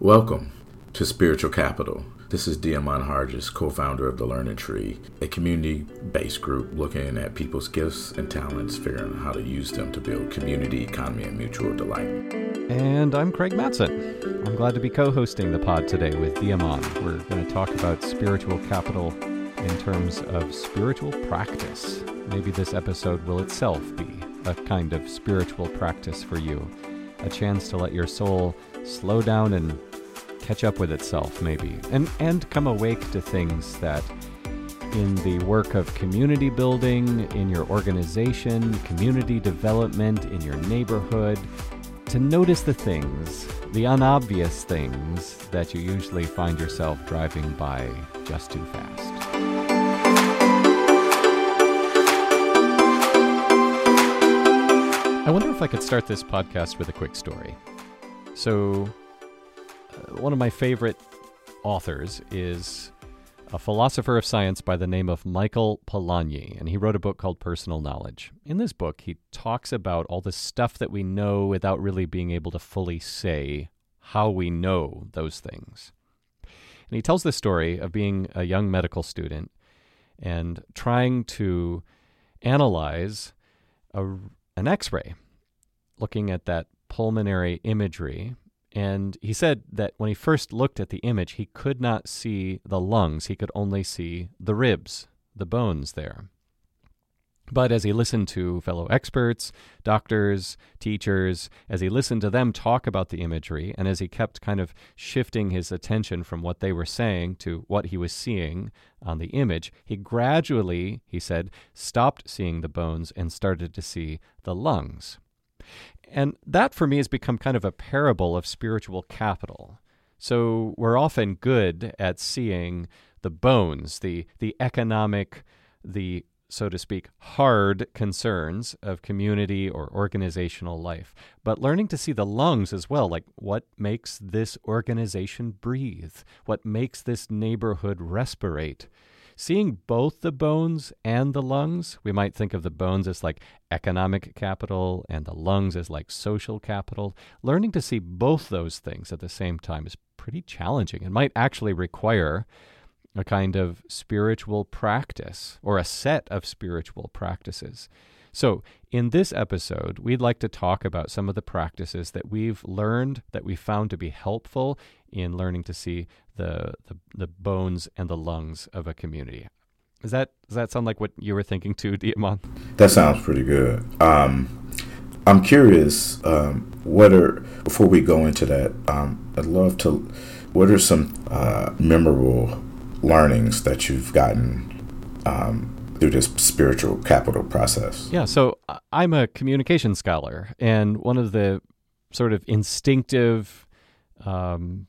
Welcome to Spiritual Capital. This is Diamond Hargis, co founder of The Learning Tree, a community based group looking at people's gifts and talents, figuring out how to use them to build community, economy, and mutual delight. And I'm Craig Mattson. I'm glad to be co hosting the pod today with Diamond. We're going to talk about spiritual capital in terms of spiritual practice. Maybe this episode will itself be a kind of spiritual practice for you, a chance to let your soul slow down and catch up with itself, maybe, and, and come awake to things that in the work of community building, in your organization, community development, in your neighborhood, to notice the things, the unobvious things that you usually find yourself driving by just too fast. I wonder if I could start this podcast with a quick story. So, one of my favorite authors is a philosopher of science by the name of Michael Polanyi, and he wrote a book called Personal Knowledge. In this book, he talks about all the stuff that we know without really being able to fully say how we know those things. And he tells this story of being a young medical student and trying to analyze a, an x ray, looking at that pulmonary imagery. And he said that when he first looked at the image, he could not see the lungs, he could only see the ribs, the bones there. But as he listened to fellow experts, doctors, teachers, as he listened to them talk about the imagery, and as he kept kind of shifting his attention from what they were saying to what he was seeing on the image, he gradually, he said, stopped seeing the bones and started to see the lungs. And that for me has become kind of a parable of spiritual capital. So we're often good at seeing the bones, the the economic, the so to speak, hard concerns of community or organizational life, but learning to see the lungs as well, like what makes this organization breathe, what makes this neighborhood respirate, seeing both the bones and the lungs, we might think of the bones as like economic capital and the lungs as like social capital. Learning to see both those things at the same time is pretty challenging and might actually require a kind of spiritual practice or a set of spiritual practices. So, in this episode, we'd like to talk about some of the practices that we've learned that we found to be helpful in learning to see the, the, the bones and the lungs of a community. Is that does that sound like what you were thinking too, Diamond? That sounds pretty good. Um, I'm curious. Um, what are before we go into that? Um, I'd love to. What are some uh, memorable learnings that you've gotten um, through this spiritual capital process? Yeah, so I'm a communication scholar, and one of the sort of instinctive um,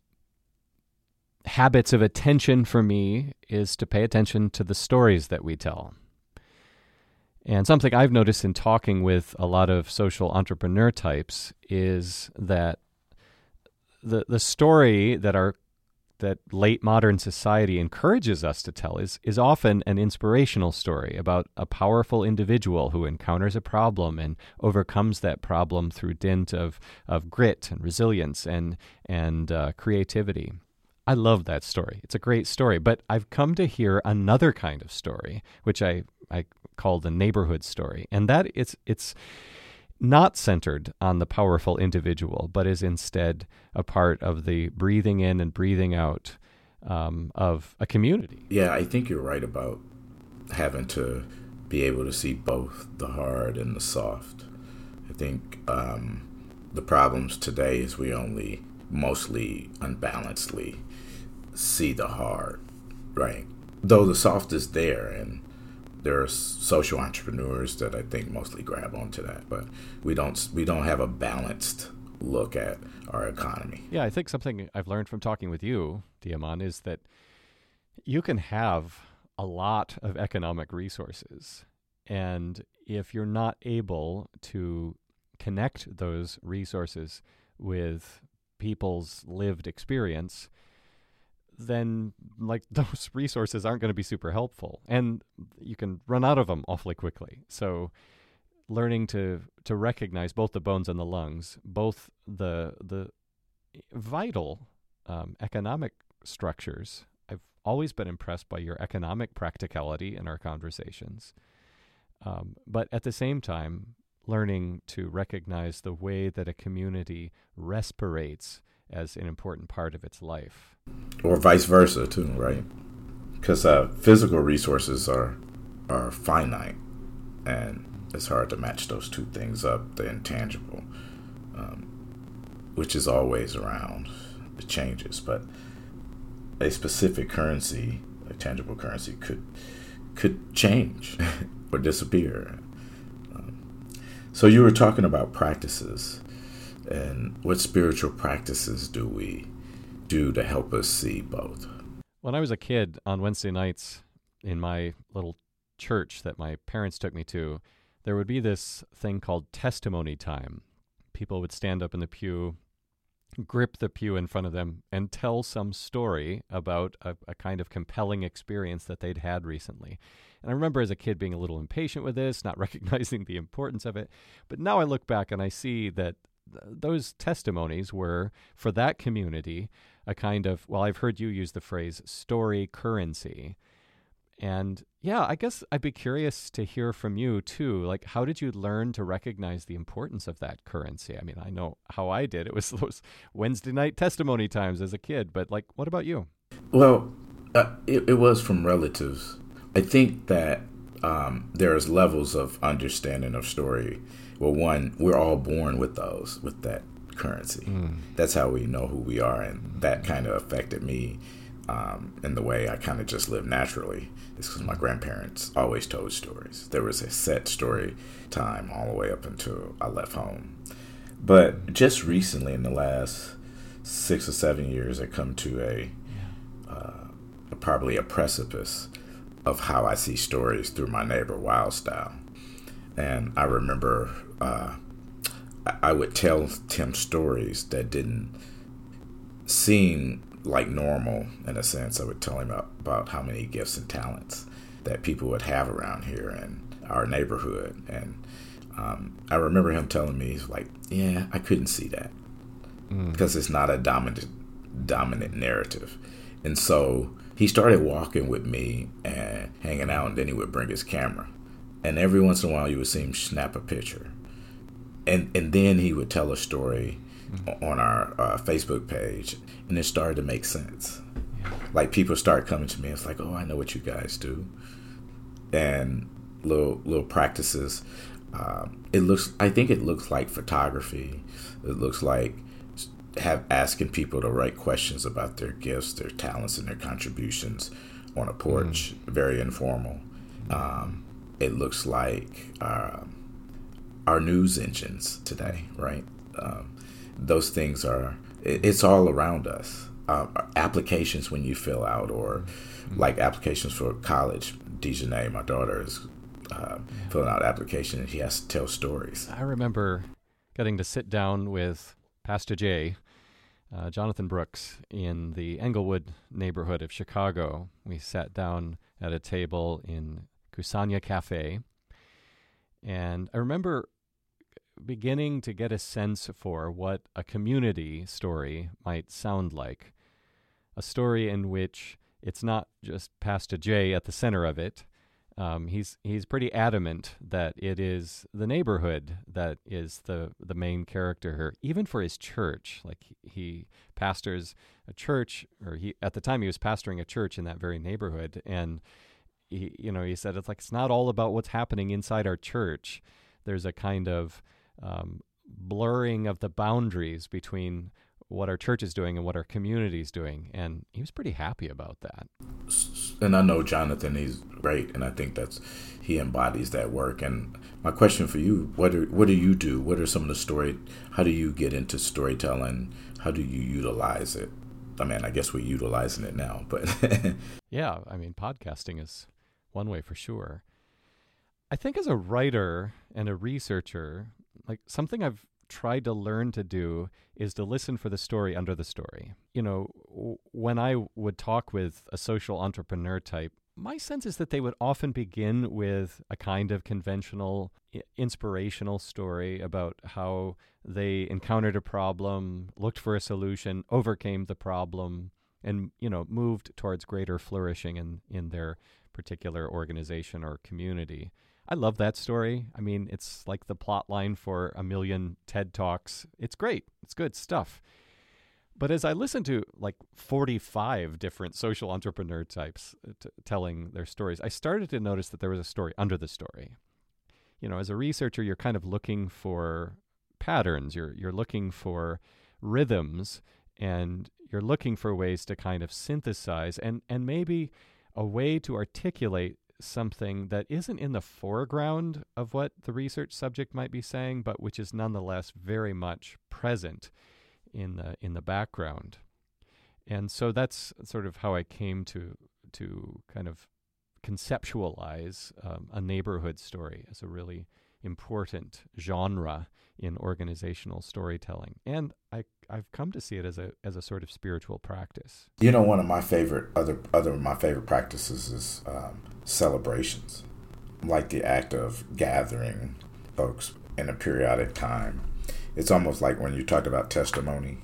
habits of attention for me is to pay attention to the stories that we tell. And something I've noticed in talking with a lot of social entrepreneur types is that the the story that our that late modern society encourages us to tell is, is often an inspirational story about a powerful individual who encounters a problem and overcomes that problem through dint of, of grit and resilience and, and uh, creativity. I love that story. It's a great story. But I've come to hear another kind of story, which I, I call the neighborhood story. And that it's, it's, not centered on the powerful individual, but is instead a part of the breathing in and breathing out um, of a community. Yeah, I think you're right about having to be able to see both the hard and the soft. I think um, the problems today is we only mostly unbalancedly see the hard, right? Though the soft is there and there are social entrepreneurs that I think mostly grab onto that, but we don't we don't have a balanced look at our economy. Yeah, I think something I've learned from talking with you, Diamond, is that you can have a lot of economic resources, and if you're not able to connect those resources with people's lived experience, then like those resources aren't going to be super helpful and you can run out of them awfully quickly so learning to to recognize both the bones and the lungs both the the vital um, economic structures. I've always been impressed by your economic practicality in our conversations. Um, but at the same time, learning to recognize the way that a community respirates as an important part of its life. Or vice versa, too, right? Because uh, physical resources are are finite, and it's hard to match those two things up. The intangible, um, which is always around, it changes, but a specific currency, a tangible currency, could could change or disappear. Um, so you were talking about practices, and what spiritual practices do we do to help us see both? When I was a kid on Wednesday nights in my little church that my parents took me to, there would be this thing called testimony time. People would stand up in the pew, grip the pew in front of them, and tell some story about a, a, kind of compelling experience that they'd had recently. And I remember as a kid being a little impatient with this, not recognizing the importance of it. But now I look back and I see that th- those testimonies were, for that community, a kind of, well, I've heard you use the phrase story currency. And yeah, I guess I'd be curious to hear from you too. Like, how did you learn to recognize the importance of that currency? I mean, I know how I did. It was those Wednesday night testimony times as a kid, but like, what about you? Well, uh, it, it, was from relatives. I think that um, there's levels of understanding of story. Well, one, we're all born with those, with that currency. Mm. That's how we know who we are, and that kind of affected me um, in the way I kind of just lived naturally is because my grandparents always told stories. There was a set story time all the way up until I left home. But just recently, in the last six or seven years, I come to a, uh, probably a precipice of how I see stories through my neighbor Wildstyle. And I remember uh, I would tell Tim stories that didn't seem like normal in a sense. I would tell him about how many gifts and talents that people would have around here in our neighborhood. And um, I remember him telling me, he's like, yeah, I couldn't see that mm. because it's not a dominant dominant narrative. And so he started walking with me and hanging out, and then he would bring his camera. And every once in a while, you would see him snap a picture. And, and then he would tell a story on our uh, Facebook page, and it started to make sense. Like people start coming to me, it's like, oh, I know what you guys do, and little little practices. Um, it looks, I think it looks like photography. It looks like have asking people the right questions about their gifts, their talents, and their contributions on a porch. Mm. Very informal. Um, it looks like uh, our news engines today, right? Um, those things are it's all around us. Uh, applications when you fill out, or mm-hmm. like applications for college. Dejanay, my daughter, is uh, yeah. filling out application, and she has to tell stories. I remember getting to sit down with Pastor Jay, uh, Jonathan Brooks, in the Englewood neighborhood of Chicago. We sat down at a table in Kusanya Cafe, and I remember beginning to get a sense for what a community story might sound like. A story in which it's not just Pastor Jay at the center of it. Um, he's he's pretty adamant that it is the neighborhood that is the the main character here, even for his church. Like he, he pastors a church, or he at the time he was pastoring a church in that very neighborhood, and he you know he said it's like it's not all about what's happening inside our church. There's a kind of um, blurring of the boundaries between what our church is doing and what our community is doing. And he was pretty happy about that. And I know Jonathan, he's great. And I think that's, he embodies that work. And my question for you, what, are, what do you do? What are some of the story, how do you get into storytelling? How do you utilize it? I mean, I guess we're utilizing it now, but. yeah, I mean, podcasting is one way for sure. I think as a writer and a researcher, like something I've tried to learn to do is to listen for the story under the story. You know, w- when I would talk with a social entrepreneur type, my sense is that they would often begin with a kind of conventional inspirational story about how they encountered a problem, looked for a solution, overcame the problem, and you know moved towards greater flourishing in in their particular organization or community. I love that story. I mean, it's like the plot line for a million TED Talks. It's great. It's good stuff. But as I listened to like 45 different social entrepreneur types uh, t- telling their stories, I started to notice that there was a story under the story. You know, as a researcher, you're kind of looking for patterns, you're, you're looking for rhythms, and you're looking for ways to kind of synthesize and, and maybe a way to articulate something that isn't in the foreground of what the research subject might be saying, but which is nonetheless very much present in the in the background. And so that's sort of how I came to to kind of conceptualize um, a neighborhood story as a really important genre in organizational storytelling. And I I've come to see it as a as a sort of spiritual practice. You know, one of my favorite other other of my favorite practices is um, celebrations, like the act of gathering folks in a periodic time it's almost like when you talk about testimony,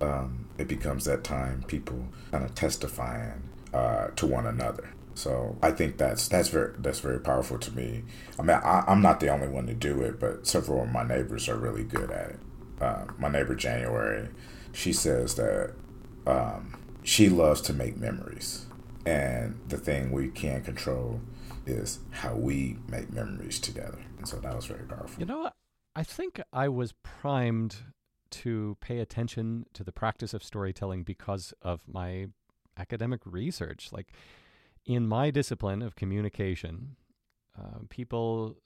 um, it becomes that time people kind of testifying uh, to one another. So I think that's that's very that's very powerful to me. I mean, I, am not the only one to do it, but several of my neighbors are really good at it. Uh, my neighbor January, she says that um, she loves to make memories, and the thing we can't control is how we make memories together. And so that was very powerful. You know? I think I was primed to pay attention to the practice of storytelling because of my academic research. Like in my discipline of communication, uh, people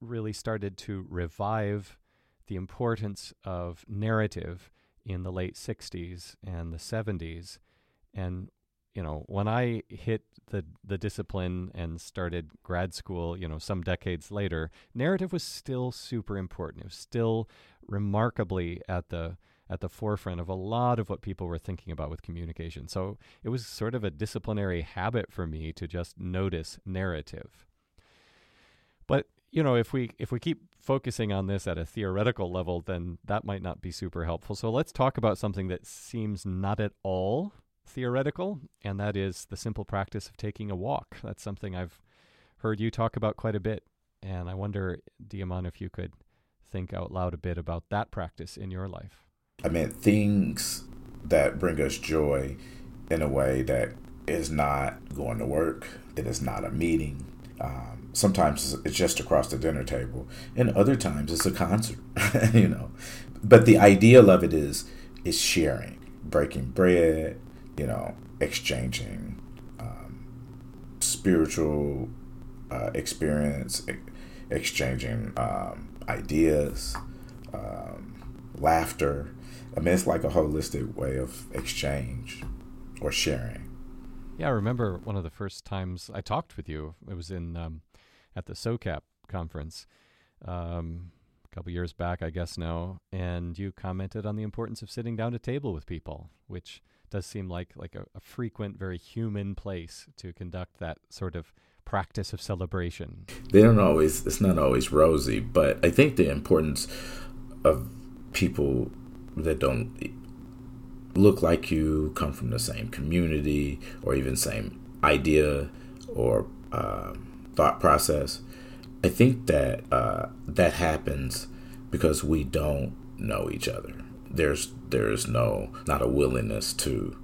really started to revive the importance of narrative in the late 60s and the 70s. And you know, when I hit the the discipline and started grad school, you know, some decades later, narrative was still super important. It was still remarkably at the at the forefront of a lot of what people were thinking about with communication. So it was sort of a disciplinary habit for me to just notice narrative. But you know, if we if we keep focusing on this at a theoretical level, then that might not be super helpful. So let's talk about something that seems not at all theoretical, and that is the simple practice of taking a walk. That's something I've heard you talk about quite a bit, and I wonder, Diamond, if you could think out loud a bit about that practice in your life. I mean, things that bring us joy in a way that is not going to work, it is not a meeting. Um, sometimes it's just across the dinner table, and other times it's a concert, you know. But the ideal of it is is sharing, breaking bread, you know, exchanging um, spiritual uh, experience, e- exchanging um, ideas, um, laughter. I mean, it's like a holistic way of exchange or sharing. Yeah, I remember one of the first times I talked with you. It was in um, at the SOCAP conference um, a couple years back, I guess now, and you commented on the importance of sitting down to table with people, which does seem like like a, a frequent, very human place to conduct that sort of practice of celebration. They don't always. It's not always rosy, but I think the importance of people that don't look like you, come from the same community, or even same idea or uh, thought process. I think that uh, that happens because we don't know each other there's there is no not a willingness to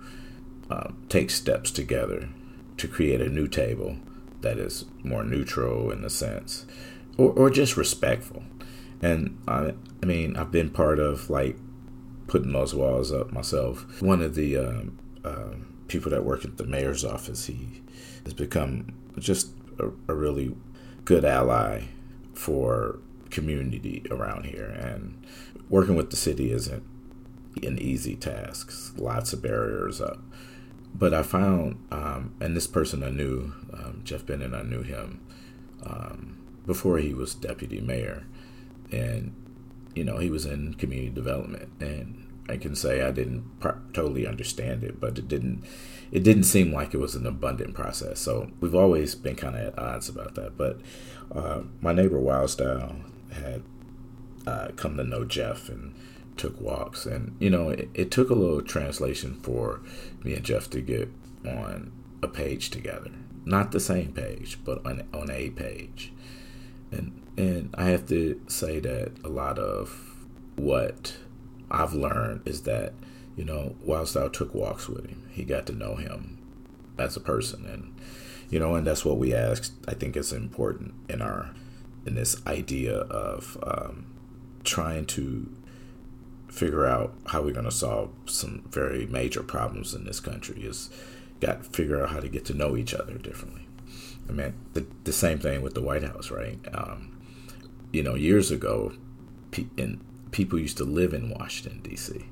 um, take steps together to create a new table that is more neutral in a sense or, or just respectful and I, I mean i've been part of like putting those walls up myself one of the um, uh, people that work at the mayor's office he has become just a, a really good ally for community around here and working with the city isn't an easy task, lots of barriers up. But I found, um, and this person I knew, um, Jeff Bennett, I knew him um, before he was deputy mayor. And, you know, he was in community development. And I can say I didn't totally understand it, but it didn't it didn't seem like it was an abundant process. So we've always been kind of at odds about that. But uh, my neighbor Wildstyle had uh, come to know Jeff and took walks, and you know it, it took a little translation for me and Jeff to get on a page together, not the same page, but on on a page, and and I have to say that a lot of what I've learned is that, you know, whilst I took walks with him, he got to know him as a person. And, you know, and that's what we asked. I think it's important in our, in this idea of um, trying to figure out how we're going to solve some very major problems in this country is got to figure out how to get to know each other differently. I mean, the, the same thing with the White House, right? Um, you know, years ago, in people used to live in Washington D.C.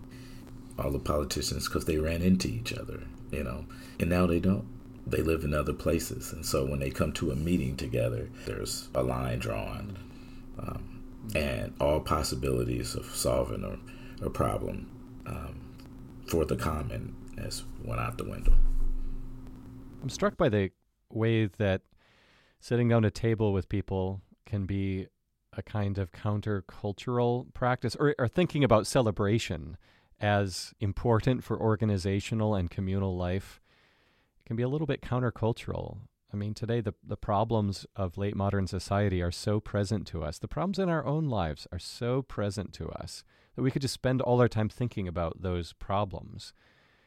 All the politicians because they ran into each other, you know, and now they don't. They live in other places, and so when they come to a meeting together, there's a line drawn, um, and all possibilities of solving a, a problem um, for the common has went out the window. I'm struck by the way that sitting down a table with people can be a kind of countercultural practice or, or thinking about celebration as important for organizational and communal life can be a little bit countercultural. I mean, today the, the problems of late modern society are so present to us. The problems in our own lives are so present to us that we could just spend all our time thinking about those problems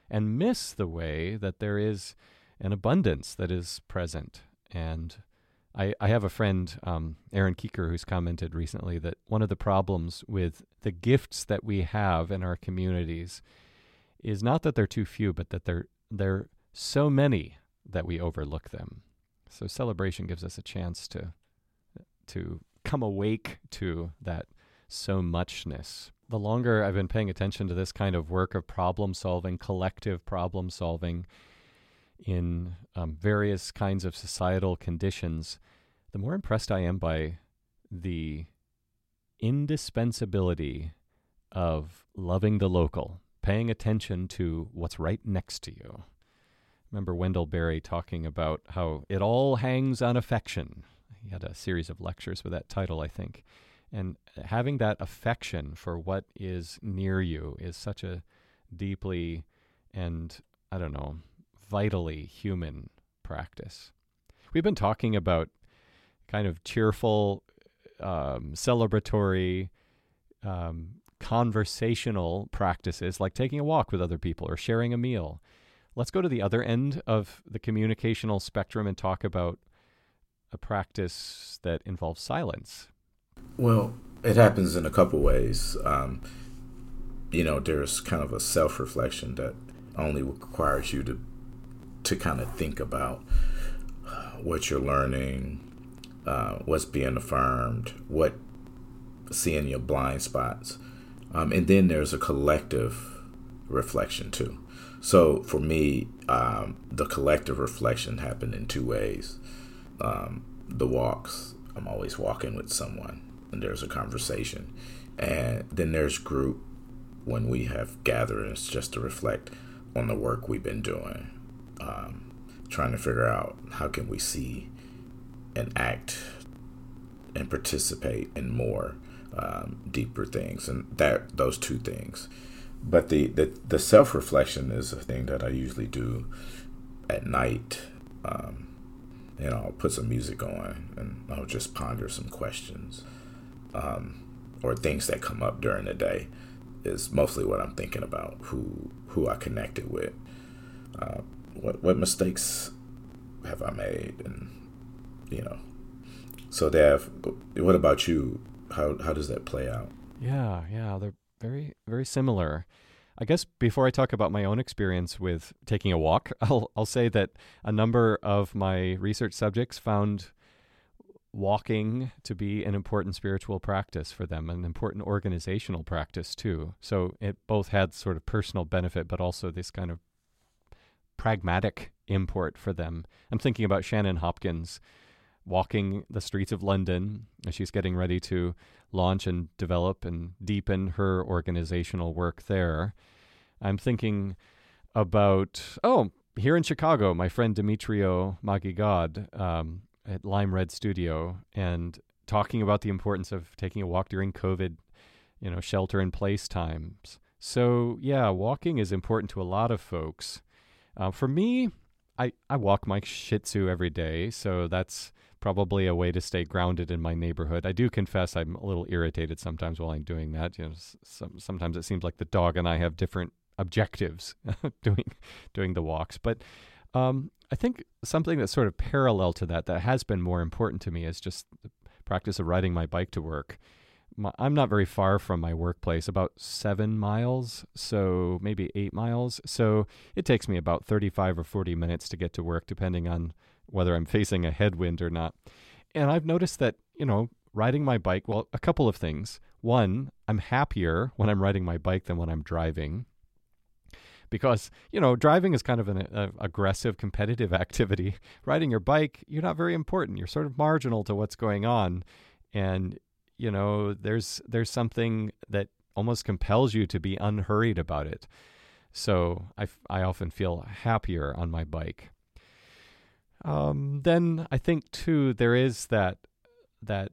and miss the way that there is an abundance that is present and I, I have a friend, um, Aaron Keeker, who's commented recently that one of the problems with the gifts that we have in our communities is not that they're too few, but that they're they're so many that we overlook them. So celebration gives us a chance to to come awake to that so muchness. The longer I've been paying attention to this kind of work of problem solving, collective problem solving, in um, various kinds of societal conditions, the more impressed I am by the indispensability of loving the local, paying attention to what's right next to you. remember Wendell Berry talking about how it all hangs on affection. He had a series of lectures with that title, I think. And having that affection for what is near you is such a deeply and, I don't know, vitally human practice. We've been talking about kind of cheerful, um, celebratory, um, conversational practices like taking a walk with other people or sharing a meal. Let's go to the other end of the communicational spectrum and talk about a practice that involves silence. Well, it happens in a couple ways. Um, you know, there's kind of a self reflection that only requires you to to kind of think about what you're learning, uh, what's being affirmed, what seeing your blind spots, um, and then there's a collective reflection too. So for me, um, the collective reflection happened in two ways. Um, the walks, I'm always walking with someone, and there's a conversation, and then there's group when we have gatherings just to reflect on the work we've been doing um, trying to figure out how can we see and act and participate in more um, deeper things and that those two things. But the, the, the self-reflection is a thing that i usually do at night um, you know i'll put some music on and i'll just ponder some questions um, or things that come up during the day is mostly what i'm thinking about who who i connected with uh, what what mistakes have I made, and you know. So, Dav, what about you? How how does that play out? Yeah, yeah, they're very very similar. I guess before I talk about my own experience with taking a walk, I'll I'll say that a number of my research subjects found walking to be an important spiritual practice for them, an important organizational practice too. So it both had sort of personal benefit, but also this kind of pragmatic import for them. I'm thinking about Shannon Hopkins' walking the streets of London. As she's getting ready to launch and develop and deepen her organizational work there. I'm thinking about, oh, here in Chicago, my friend Demetrio Maguigad um, at Lime Red Studio, and talking about the importance of taking a walk during COVID, you know, shelter in place times. So, yeah, walking is important to a lot of folks. Uh, for me, I, I walk my Shih Tzu every day, so that's probably a way to stay grounded in my neighborhood. I do confess I'm a little irritated sometimes while I'm doing that. You know, some, sometimes it seems like the dog and I have different objectives doing doing the walks. But um, I think something that's sort of parallel to that that has been more important to me is just the practice of riding my bike to work. My, I'm not very far from my workplace, about seven miles, so maybe eight miles. So it takes me about 35 or 40 minutes to get to work, depending on whether I'm facing a headwind or not. And I've noticed that, you know, riding my bike, well, a couple of things. One, I'm happier when I'm riding my bike than when I'm driving. Because, you know, driving is kind of an a, aggressive, competitive activity. Riding your bike, you're not very important. You're sort of marginal to what's going on. And, you know, there's there's something that almost compels you to be unhurried about it. So I, I often feel happier on my bike. Um, then I think too there is that that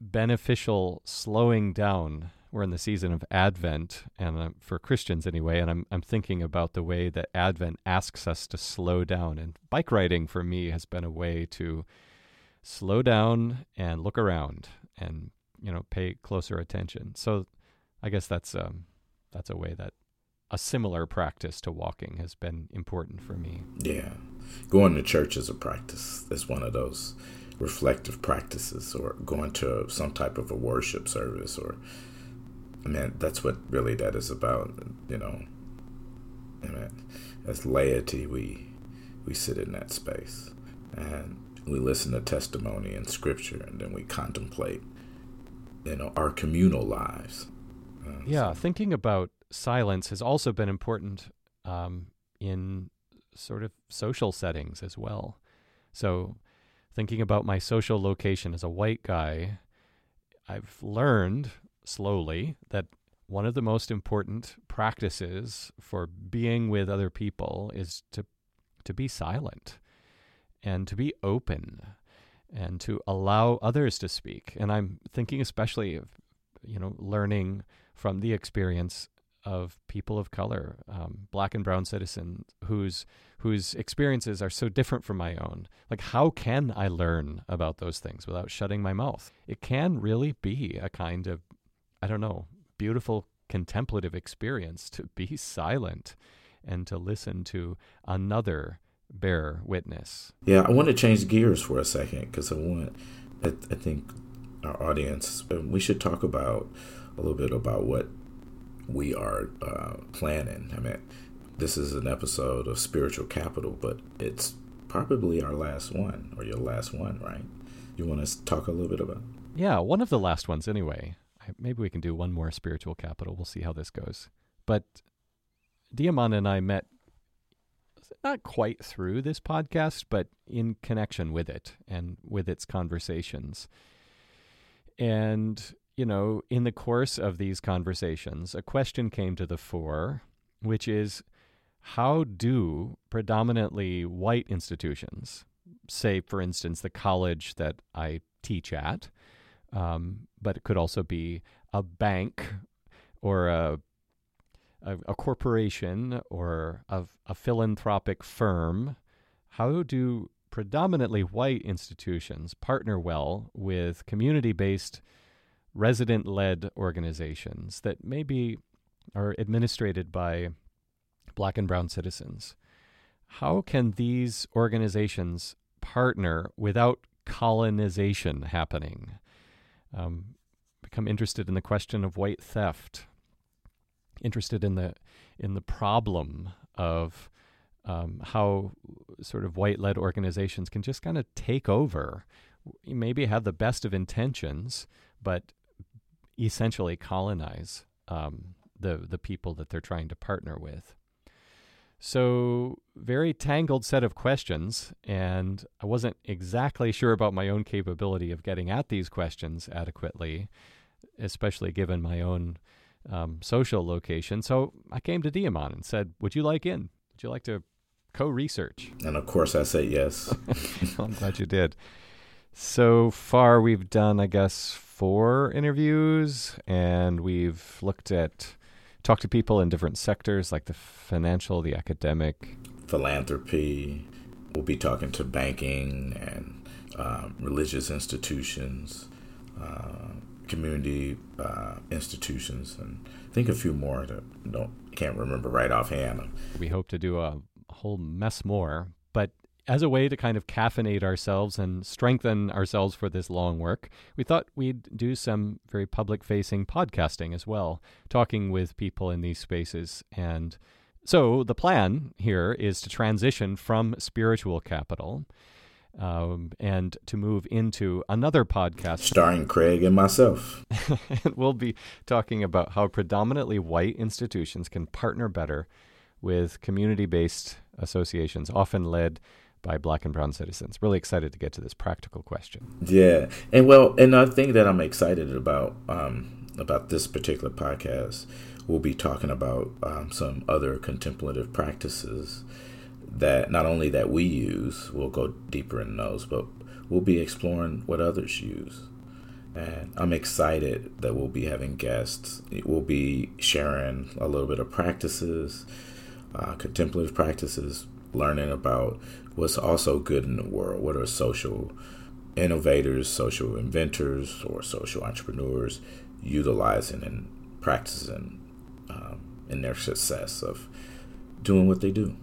beneficial slowing down. We're in the season of Advent, and uh, for Christians anyway, and I'm I'm thinking about the way that Advent asks us to slow down. And bike riding for me has been a way to slow down and look around, and you know pay closer attention. So I guess that's um that's a way that a similar practice to walking has been important for me. Yeah. Going to church is a practice. It's one of those reflective practices or going to some type of a worship service or I mean that's what really that is about, you know. I mean, as laity we we sit in that space and we listen to testimony and scripture and then we contemplate you know our communal lives. Uh, yeah, so. thinking about silence has also been important um, in sort of social settings as well. So, thinking about my social location as a white guy, I've learned slowly that one of the most important practices for being with other people is to to be silent and to be open and to allow others to speak. And I'm thinking especially of you know learning from the experience of people of color, um, black and brown citizens whose whose experiences are so different from my own. Like, how can I learn about those things without shutting my mouth? It can really be a kind of, I don't know, beautiful contemplative experience to be silent and to listen to another bear witness. Yeah, I want to change gears for a second because I want, I, I think our audience, we should talk about a little bit about what we are uh, planning. I mean, this is an episode of Spiritual Capital, but it's probably our last one or your last one, right? You want to talk a little bit about? Yeah, one of the last ones anyway. Maybe we can do one more Spiritual Capital. We'll see how this goes. But Diamond and I met not quite through this podcast, but in connection with it and with its conversations. And you know, in the course of these conversations, a question came to the fore, which is how do predominantly white institutions, say, for instance, the college that I teach at, um, but it could also be a bank or a, a, a corporation or a, a philanthropic firm, how do predominantly white institutions partner well with community based resident led organizations that maybe are administrated by black and brown citizens. How can these organizations partner without colonization happening? Um, become interested in the question of white theft, interested in the in the problem of um, how sort of white led organizations can just kind of take over. Maybe have the best of intentions, but essentially colonize um, the the people that they're trying to partner with. So very tangled set of questions, and I wasn't exactly sure about my own capability of getting at these questions adequately, especially given my own um, social location. So I came to Diamond and said, Would you like in? Would you like to co research? And of course, I said yes. I'm glad you did. So far, we've done, I guess, four interviews, and we've looked at, talked to people in different sectors like the financial, the academic, philanthropy. We'll be talking to banking and uh, religious institutions, uh, community uh, institutions, and I think a few more that don't can't remember right offhand. We hope to do a whole mess more, as a way to kind of caffeinate ourselves and strengthen ourselves for this long work, we thought we'd do some very public facing podcasting as well, talking with people in these spaces. And so the plan here is to transition from spiritual capital. Um, and to move into another podcast starring Craig and myself. and we'll be talking about how predominantly white institutions can partner better with community based associations, often led by black and brown citizens. Really excited to get to this practical question. Yeah, and well, and I think that I'm excited about um, about this particular podcast. We'll be talking about um, some other contemplative practices that not only that we use, we'll go deeper in those, but we'll be exploring what others use. And I'm excited that we'll be having guests. We'll be sharing a little bit of practices, uh, contemplative practices, learning about what's also good in the world. What are social innovators, social inventors, or social entrepreneurs utilizing and practicing um, in their success of doing what they do?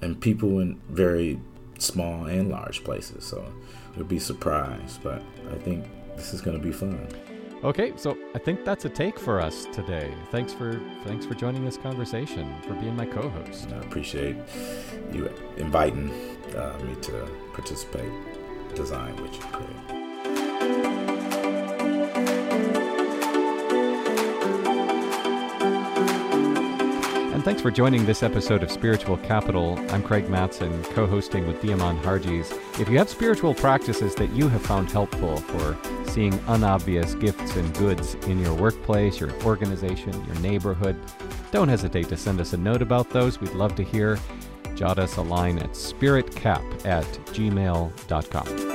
And people in very small and large places. So you'll be surprised, but I think this is going to be fun. Okay, so I think that's a take for us today. Thanks for thanks for joining this conversation, for being my co-host. I appreciate you inviting uh, me to participate, design with you, Craig. And thanks for joining this episode of Spiritual Capital. I'm Craig Mattson, co hosting with Diamond Hargis. If you have spiritual practices that you have found helpful for seeing unobvious gifts and goods in your workplace, your organization, your neighborhood, don't hesitate to send us a note about those. We'd love to hear. Jot us a line at spiritcap at gmail.com.